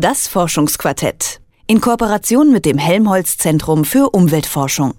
Das Forschungsquartett. In Kooperation mit dem Helmholtz Zentrum für Umweltforschung.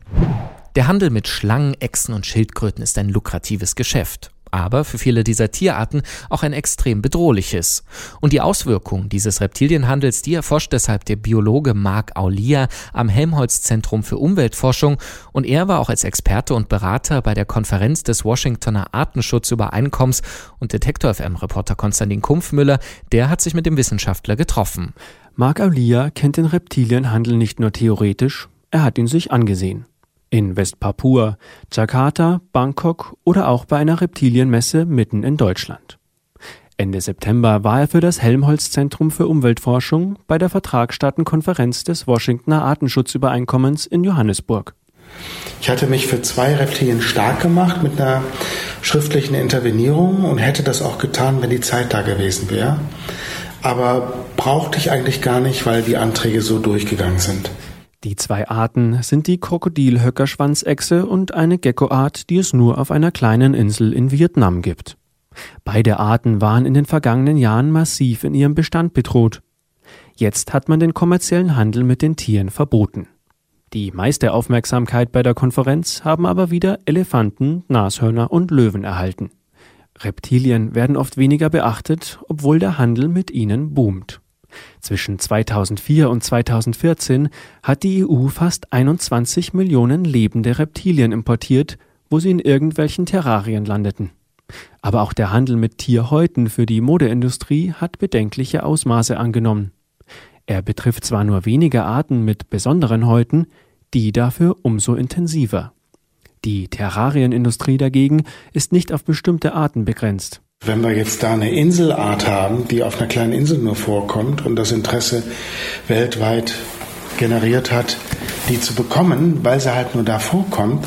Der Handel mit Schlangen, Echsen und Schildkröten ist ein lukratives Geschäft aber für viele dieser Tierarten auch ein extrem bedrohliches. Und die Auswirkungen dieses Reptilienhandels, die erforscht deshalb der Biologe Marc Aulia am Helmholtz Zentrum für Umweltforschung und er war auch als Experte und Berater bei der Konferenz des Washingtoner Artenschutzübereinkommens und Detektor FM Reporter Konstantin Kumpfmüller, der hat sich mit dem Wissenschaftler getroffen. Marc Aulia kennt den Reptilienhandel nicht nur theoretisch, er hat ihn sich angesehen in Westpapua, Jakarta, Bangkok oder auch bei einer Reptilienmesse mitten in Deutschland. Ende September war er für das Helmholtz Zentrum für Umweltforschung bei der Vertragsstaatenkonferenz des Washingtoner Artenschutzübereinkommens in Johannesburg. Ich hatte mich für zwei Reptilien stark gemacht mit einer schriftlichen Intervenierung und hätte das auch getan, wenn die Zeit da gewesen wäre. Aber brauchte ich eigentlich gar nicht, weil die Anträge so durchgegangen sind. Die zwei Arten sind die Krokodilhöckerschwanzechse und eine Geckoart, die es nur auf einer kleinen Insel in Vietnam gibt. Beide Arten waren in den vergangenen Jahren massiv in ihrem Bestand bedroht. Jetzt hat man den kommerziellen Handel mit den Tieren verboten. Die meiste Aufmerksamkeit bei der Konferenz haben aber wieder Elefanten, Nashörner und Löwen erhalten. Reptilien werden oft weniger beachtet, obwohl der Handel mit ihnen boomt. Zwischen 2004 und 2014 hat die EU fast 21 Millionen lebende Reptilien importiert, wo sie in irgendwelchen Terrarien landeten. Aber auch der Handel mit Tierhäuten für die Modeindustrie hat bedenkliche Ausmaße angenommen. Er betrifft zwar nur wenige Arten mit besonderen Häuten, die dafür umso intensiver. Die Terrarienindustrie dagegen ist nicht auf bestimmte Arten begrenzt. Wenn wir jetzt da eine Inselart haben, die auf einer kleinen Insel nur vorkommt und das Interesse weltweit generiert hat, die zu bekommen, weil sie halt nur da vorkommt,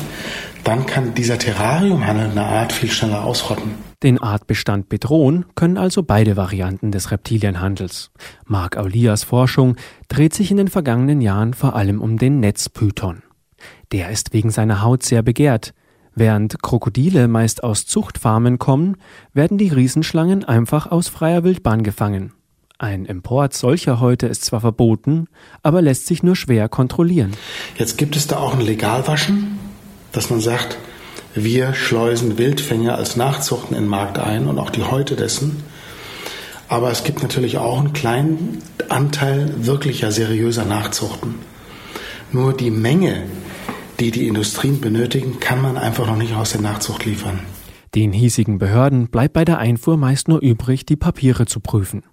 dann kann dieser Terrariumhandel eine Art viel schneller ausrotten. Den Artbestand bedrohen können also beide Varianten des Reptilienhandels. Mark Aulias Forschung dreht sich in den vergangenen Jahren vor allem um den Netzpython. Der ist wegen seiner Haut sehr begehrt, Während Krokodile meist aus Zuchtfarmen kommen, werden die Riesenschlangen einfach aus freier Wildbahn gefangen. Ein Import solcher Häute ist zwar verboten, aber lässt sich nur schwer kontrollieren. Jetzt gibt es da auch ein Legalwaschen, dass man sagt, wir schleusen Wildfänge als Nachzuchten in den Markt ein und auch die Häute dessen. Aber es gibt natürlich auch einen kleinen Anteil wirklicher seriöser Nachzuchten. Nur die Menge die die Industrien benötigen, kann man einfach noch nicht aus der Nachzucht liefern. Den hiesigen Behörden bleibt bei der Einfuhr meist nur übrig, die Papiere zu prüfen.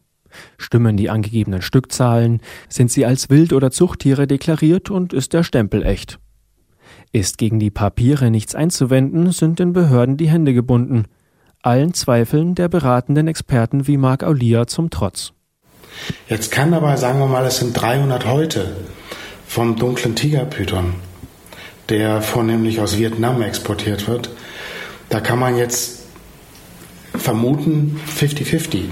Stimmen die angegebenen Stückzahlen, sind sie als Wild- oder Zuchttiere deklariert und ist der Stempel echt. Ist gegen die Papiere nichts einzuwenden, sind den Behörden die Hände gebunden. Allen Zweifeln der beratenden Experten wie Marc Aulia zum Trotz. Jetzt kann aber, sagen wir mal, es sind 300 heute vom dunklen Tigerpython der vornehmlich aus Vietnam exportiert wird. Da kann man jetzt vermuten 50-50.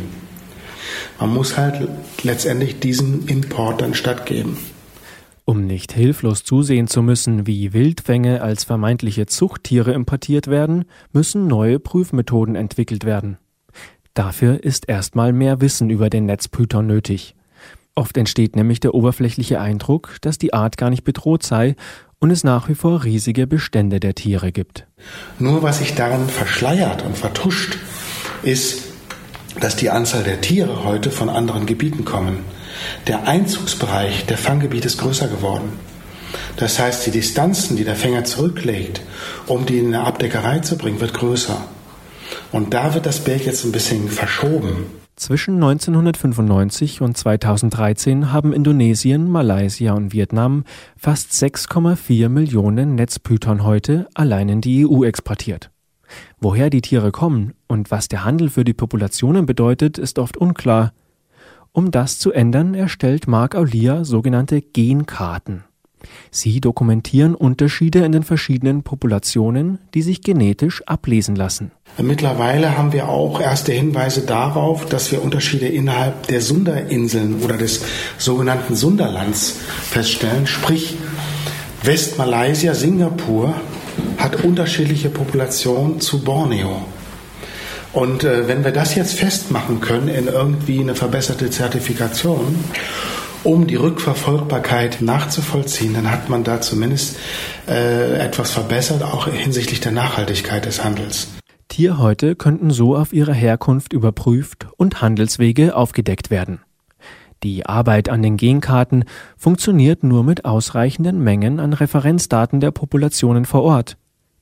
Man muss halt letztendlich diesen Import dann stattgeben. Um nicht hilflos zusehen zu müssen, wie Wildfänge als vermeintliche Zuchttiere importiert werden, müssen neue Prüfmethoden entwickelt werden. Dafür ist erstmal mehr Wissen über den Netzpython nötig. Oft entsteht nämlich der oberflächliche Eindruck, dass die Art gar nicht bedroht sei und es nach wie vor riesige Bestände der Tiere gibt. Nur was sich darin verschleiert und vertuscht, ist, dass die Anzahl der Tiere heute von anderen Gebieten kommen. Der Einzugsbereich der Fanggebiete ist größer geworden. Das heißt, die Distanzen, die der Fänger zurücklegt, um die in eine Abdeckerei zu bringen, wird größer. Und da wird das Bild jetzt ein bisschen verschoben. Zwischen 1995 und 2013 haben Indonesien, Malaysia und Vietnam fast 6,4 Millionen Netzpythonhäute allein in die EU exportiert. Woher die Tiere kommen und was der Handel für die Populationen bedeutet, ist oft unklar. Um das zu ändern, erstellt Mark Aulia sogenannte Genkarten. Sie dokumentieren Unterschiede in den verschiedenen Populationen, die sich genetisch ablesen lassen. Mittlerweile haben wir auch erste Hinweise darauf, dass wir Unterschiede innerhalb der Sunderinseln oder des sogenannten Sunderlands feststellen. Sprich, Westmalaysia, Singapur hat unterschiedliche Populationen zu Borneo. Und äh, wenn wir das jetzt festmachen können in irgendwie eine verbesserte Zertifikation, um die Rückverfolgbarkeit nachzuvollziehen, dann hat man da zumindest äh, etwas verbessert, auch hinsichtlich der Nachhaltigkeit des Handels. Tierhäute könnten so auf ihre Herkunft überprüft und Handelswege aufgedeckt werden. Die Arbeit an den Genkarten funktioniert nur mit ausreichenden Mengen an Referenzdaten der Populationen vor Ort.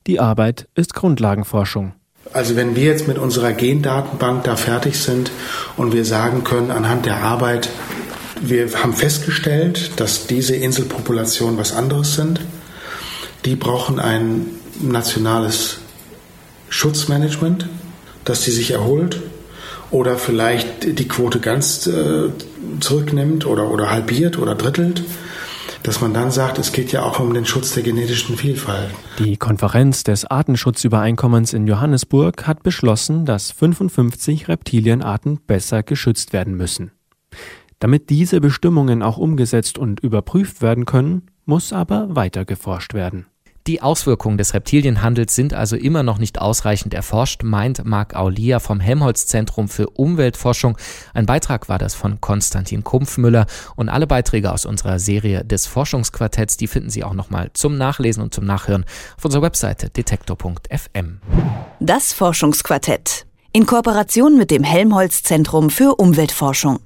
Die Arbeit ist Grundlagenforschung. Also wenn wir jetzt mit unserer Gendatenbank da fertig sind und wir sagen können anhand der Arbeit, wir haben festgestellt, dass diese Inselpopulationen was anderes sind, die brauchen ein nationales Schutzmanagement, dass die sich erholt oder vielleicht die Quote ganz äh, zurücknimmt oder, oder halbiert oder drittelt, dass man dann sagt, es geht ja auch um den Schutz der genetischen Vielfalt. Die Konferenz des Artenschutzübereinkommens in Johannesburg hat beschlossen, dass 55 Reptilienarten besser geschützt werden müssen. Damit diese Bestimmungen auch umgesetzt und überprüft werden können, muss aber weiter geforscht werden. Die Auswirkungen des Reptilienhandels sind also immer noch nicht ausreichend erforscht, meint Marc Aulia vom Helmholtz-Zentrum für Umweltforschung. Ein Beitrag war das von Konstantin Kumpfmüller und alle Beiträge aus unserer Serie des Forschungsquartetts, die finden Sie auch nochmal zum Nachlesen und zum Nachhören auf unserer Webseite detektor.fm. Das Forschungsquartett in Kooperation mit dem Helmholtz-Zentrum für Umweltforschung.